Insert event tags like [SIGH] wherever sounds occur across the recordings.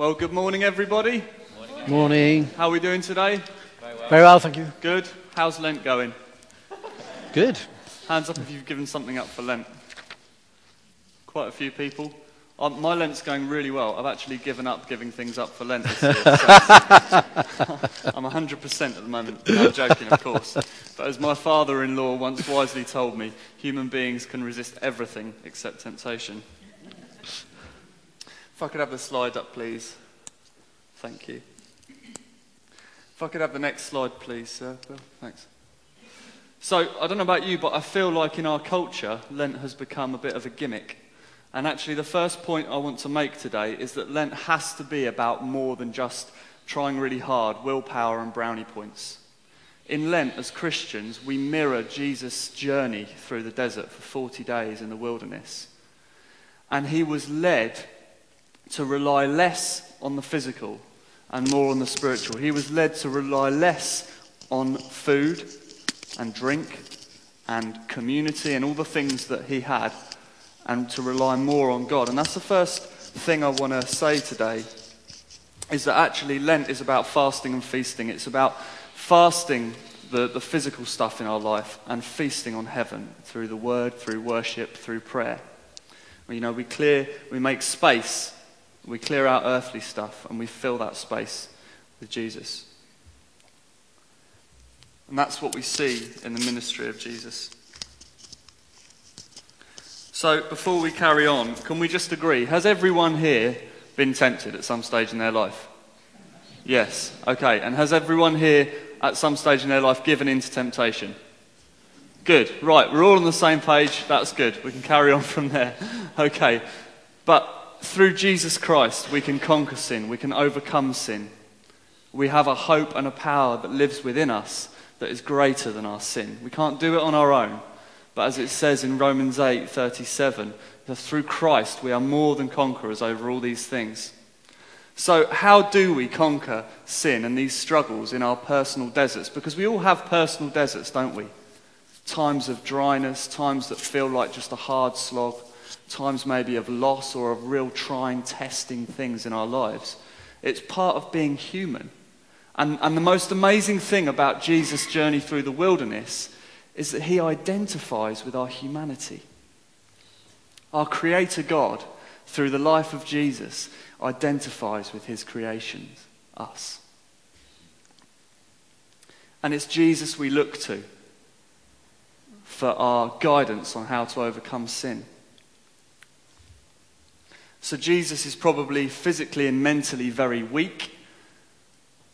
Well, good morning, everybody. Morning. How are we doing today? Very well, thank you. Good. How's Lent going? Good. Hands up if you've given something up for Lent. Quite a few people. Um, my Lent's going really well. I've actually given up giving things up for Lent this year. So [LAUGHS] I'm 100% at the moment. I'm joking, of course. But as my father in law once wisely told me, human beings can resist everything except temptation. If I could have the slide up, please. Thank you. If I could have the next slide, please, sir. Bill, thanks. So, I don't know about you, but I feel like in our culture, Lent has become a bit of a gimmick. And actually, the first point I want to make today is that Lent has to be about more than just trying really hard, willpower, and brownie points. In Lent, as Christians, we mirror Jesus' journey through the desert for 40 days in the wilderness. And he was led to rely less on the physical and more on the spiritual. He was led to rely less on food and drink and community and all the things that he had and to rely more on God. And that's the first thing I want to say today is that actually Lent is about fasting and feasting. It's about fasting the, the physical stuff in our life and feasting on heaven through the word, through worship, through prayer. You know, we clear, we make space, we clear out earthly stuff, and we fill that space with Jesus. And that's what we see in the ministry of Jesus. So, before we carry on, can we just agree? Has everyone here been tempted at some stage in their life? Yes. Okay. And has everyone here at some stage in their life given into temptation? Good. Right. We're all on the same page. That's good. We can carry on from there. [LAUGHS] Okay. But through Jesus Christ, we can conquer sin. We can overcome sin. We have a hope and a power that lives within us that is greater than our sin. We can't do it on our own. But as it says in Romans 8:37, that through Christ we are more than conquerors over all these things. So, how do we conquer sin and these struggles in our personal deserts? Because we all have personal deserts, don't we? Times of dryness, times that feel like just a hard slog, times maybe of loss or of real trying, testing things in our lives. It's part of being human. And, and the most amazing thing about Jesus' journey through the wilderness is that he identifies with our humanity. Our Creator God, through the life of Jesus, identifies with his creations, us. And it's Jesus we look to for our guidance on how to overcome sin. So Jesus is probably physically and mentally very weak.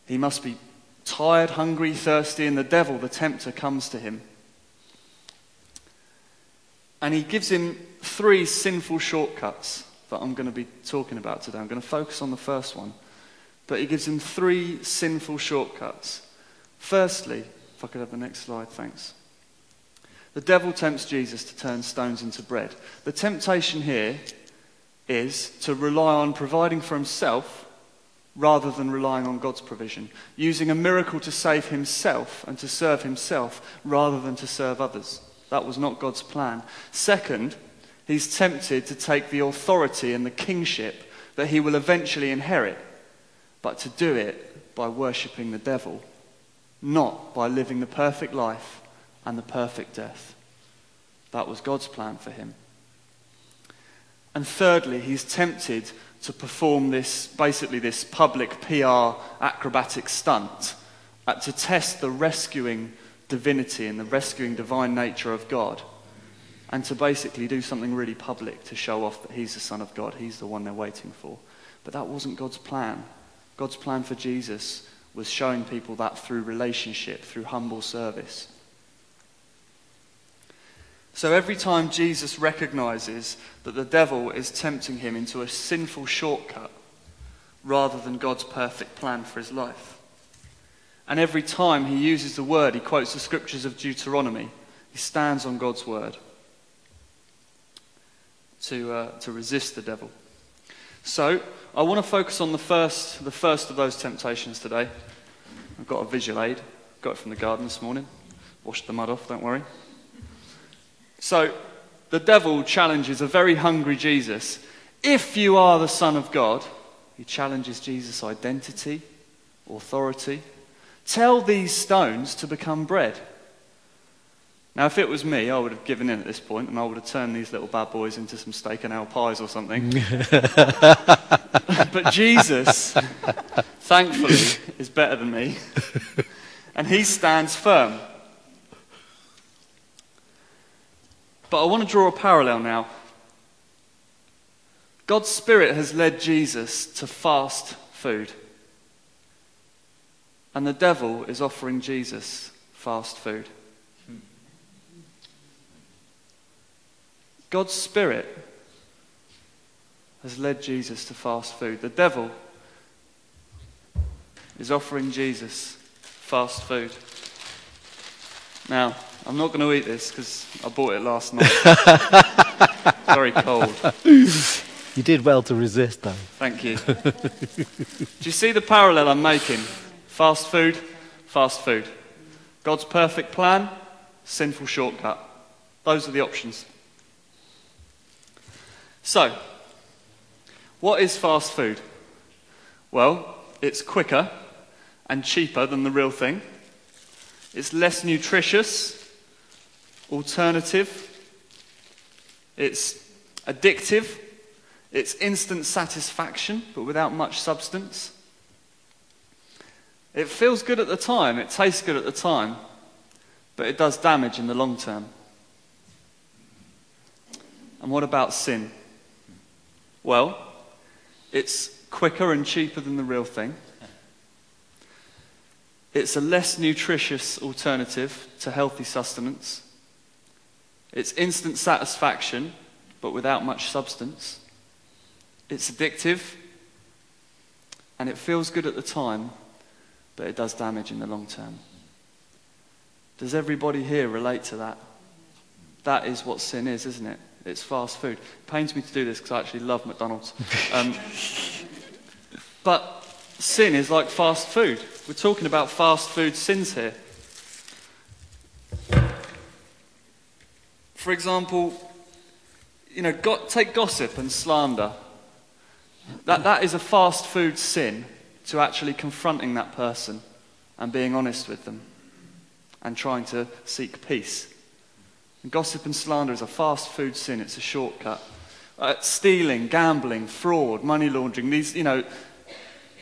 He must be tired, hungry, thirsty, and the devil, the tempter, comes to him. And he gives him three sinful shortcuts that I'm going to be talking about today. I'm going to focus on the first one. But he gives him three sinful shortcuts. Firstly, if I could have the next slide, thanks. The devil tempts Jesus to turn stones into bread. The temptation here is to rely on providing for himself rather than relying on God's provision, using a miracle to save himself and to serve himself rather than to serve others. That was not God's plan. Second, he's tempted to take the authority and the kingship that he will eventually inherit, but to do it by worshipping the devil, not by living the perfect life and the perfect death. That was God's plan for him. And thirdly, he's tempted to perform this, basically, this public PR acrobatic stunt uh, to test the rescuing divinity and the rescuing divine nature of God, and to basically do something really public to show off that he's the Son of God, he's the one they're waiting for. But that wasn't God's plan. God's plan for Jesus was showing people that through relationship, through humble service. So every time Jesus recognizes that the devil is tempting him into a sinful shortcut rather than God's perfect plan for his life, and every time he uses the word, he quotes the scriptures of Deuteronomy, he stands on God's word to, uh, to resist the devil. So I want to focus on the first, the first of those temptations today. I've got a visual aid, got it from the garden this morning. Washed the mud off, don't worry. So, the devil challenges a very hungry Jesus. If you are the Son of God, He challenges Jesus' identity, authority. Tell these stones to become bread. Now, if it was me, I would have given in at this point and I would have turned these little bad boys into some steak and ale pies or something. [LAUGHS] but Jesus, thankfully, is better than me. And he stands firm. But I want to draw a parallel now. God's Spirit has led Jesus to fast food. And the devil is offering Jesus fast food. God's Spirit has led Jesus to fast food. The devil is offering Jesus fast food. Now, I'm not going to eat this because I bought it last night. [LAUGHS] Very cold. You did well to resist, though. Thank you. Do you see the parallel I'm making? Fast food, fast food. God's perfect plan, sinful shortcut. Those are the options. So, what is fast food? Well, it's quicker and cheaper than the real thing. It's less nutritious, alternative. It's addictive. It's instant satisfaction, but without much substance. It feels good at the time, it tastes good at the time, but it does damage in the long term. And what about sin? Well, it's quicker and cheaper than the real thing. It's a less nutritious alternative to healthy sustenance. It's instant satisfaction, but without much substance. It's addictive, and it feels good at the time, but it does damage in the long term. Does everybody here relate to that? That is what sin is, isn't it? It's fast food. It pains me to do this because I actually love McDonald's. Um, [LAUGHS] but sin is like fast food. We're talking about fast food sins here. For example, you know, take gossip and slander. That, that is a fast food sin to actually confronting that person and being honest with them and trying to seek peace. And gossip and slander is a fast food sin, it's a shortcut. Uh, stealing, gambling, fraud, money laundering, these, you know,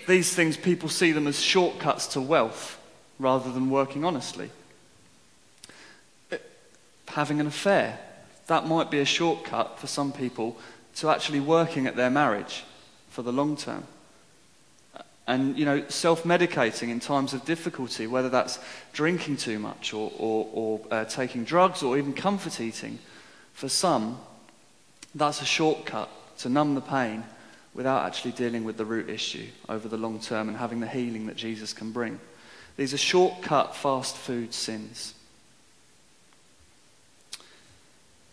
these things people see them as shortcuts to wealth rather than working honestly. Uh, having an affair, that might be a shortcut for some people to actually working at their marriage for the long term. And, you know, self medicating in times of difficulty, whether that's drinking too much or, or, or uh, taking drugs or even comfort eating, for some, that's a shortcut to numb the pain without actually dealing with the root issue over the long term and having the healing that Jesus can bring. These are shortcut fast food sins.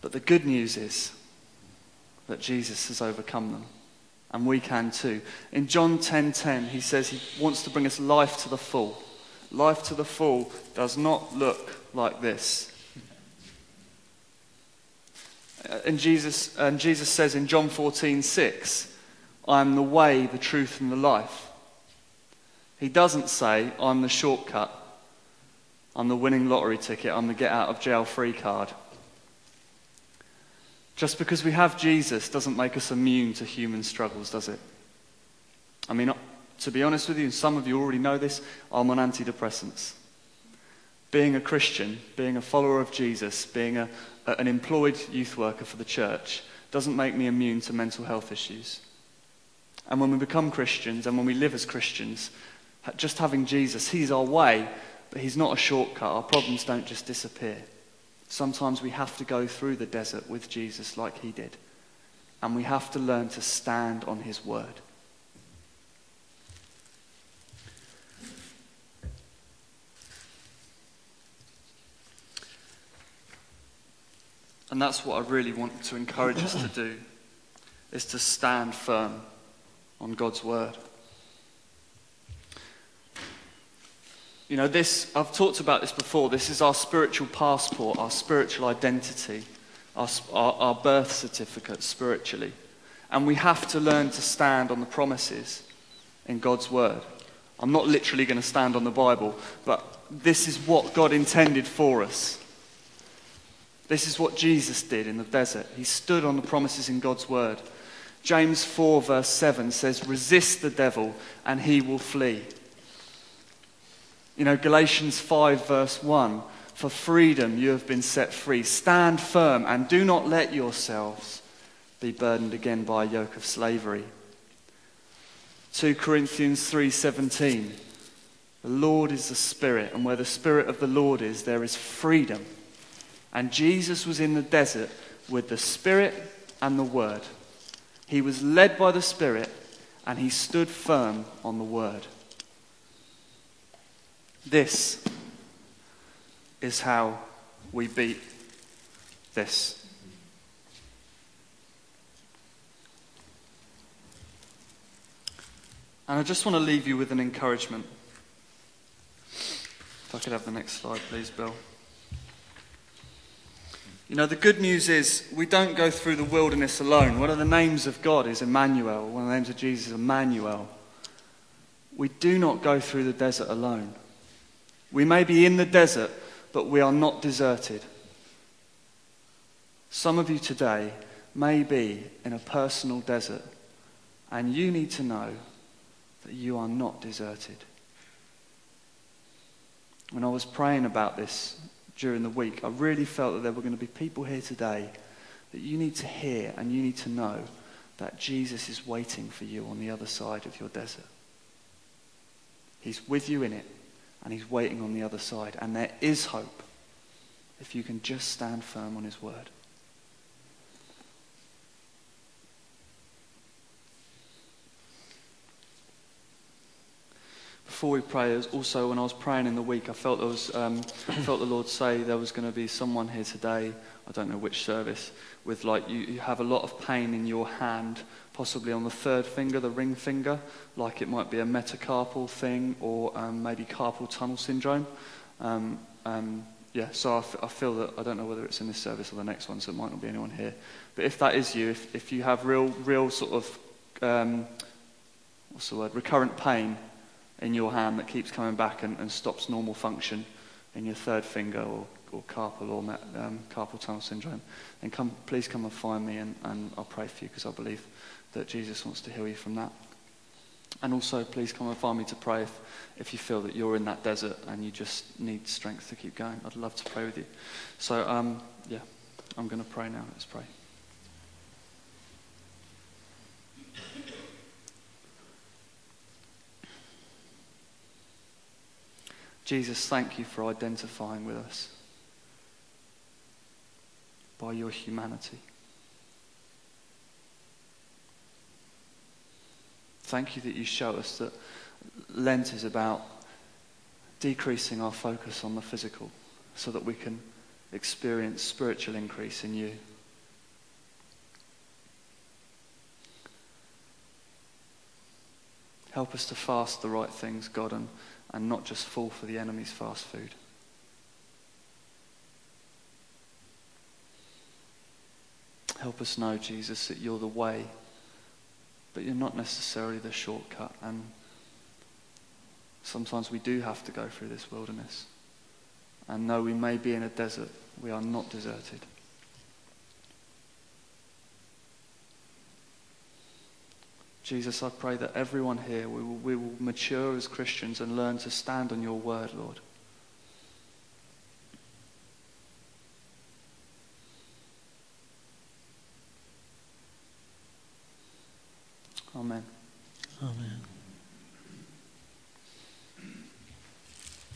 But the good news is that Jesus has overcome them and we can too. In John 10:10, 10, 10, he says he wants to bring us life to the full. Life to the full does not look like this. Uh, and Jesus, and Jesus says in John 14:6, I am the way, the truth, and the life. He doesn't say, I'm the shortcut, I'm the winning lottery ticket, I'm the get out of jail free card. Just because we have Jesus doesn't make us immune to human struggles, does it? I mean, to be honest with you, and some of you already know this, I'm on antidepressants. Being a Christian, being a follower of Jesus, being a, an employed youth worker for the church doesn't make me immune to mental health issues. And when we become Christians and when we live as Christians, just having Jesus, He's our way, but He's not a shortcut. Our problems don't just disappear. Sometimes we have to go through the desert with Jesus like he did. And we have to learn to stand on his word. And that's what I really want to encourage us to do is to stand firm on God's word. You know, this, I've talked about this before. This is our spiritual passport, our spiritual identity, our, our, our birth certificate spiritually. And we have to learn to stand on the promises in God's word. I'm not literally going to stand on the Bible, but this is what God intended for us. This is what Jesus did in the desert. He stood on the promises in God's word. James 4, verse 7 says, Resist the devil and he will flee. You know, Galatians 5, verse 1 For freedom you have been set free. Stand firm and do not let yourselves be burdened again by a yoke of slavery. 2 Corinthians 3:17 The Lord is the Spirit and where the Spirit of the Lord is there is freedom. And Jesus was in the desert with the Spirit and the Word. He was led by the Spirit and he stood firm on the Word. This is how we beat this. And I just want to leave you with an encouragement. If I could have the next slide, please, Bill. You know, the good news is we don't go through the wilderness alone. One of the names of God is Emmanuel. One of the names of Jesus is Emmanuel. We do not go through the desert alone. We may be in the desert, but we are not deserted. Some of you today may be in a personal desert, and you need to know that you are not deserted. When I was praying about this during the week, I really felt that there were going to be people here today that you need to hear and you need to know that Jesus is waiting for you on the other side of your desert. He's with you in it and he's waiting on the other side. And there is hope if you can just stand firm on his word. Before we pray, also when I was praying in the week, I felt there was, um, felt the Lord say there was going to be someone here today. I don't know which service, with like you, you have a lot of pain in your hand, possibly on the third finger, the ring finger, like it might be a metacarpal thing or um, maybe carpal tunnel syndrome. Um, um, yeah, so I, f- I feel that I don't know whether it's in this service or the next one, so it might not be anyone here. But if that is you, if, if you have real, real sort of um, what's the word, recurrent pain in your hand that keeps coming back and, and stops normal function in your third finger or, or carpal or um, carpal tunnel syndrome, then come, please come and find me and, and I'll pray for you because I believe that Jesus wants to heal you from that. And also, please come and find me to pray if, if you feel that you're in that desert and you just need strength to keep going. I'd love to pray with you. So, um, yeah, I'm going to pray now. Let's pray. Jesus, thank you for identifying with us by your humanity. Thank you that you show us that Lent is about decreasing our focus on the physical so that we can experience spiritual increase in you. Help us to fast the right things, God, and and not just fall for the enemy's fast food. Help us know, Jesus, that you're the way, but you're not necessarily the shortcut. And sometimes we do have to go through this wilderness. And though we may be in a desert, we are not deserted. Jesus, I pray that everyone here, we will, we will mature as Christians and learn to stand on your word, Lord.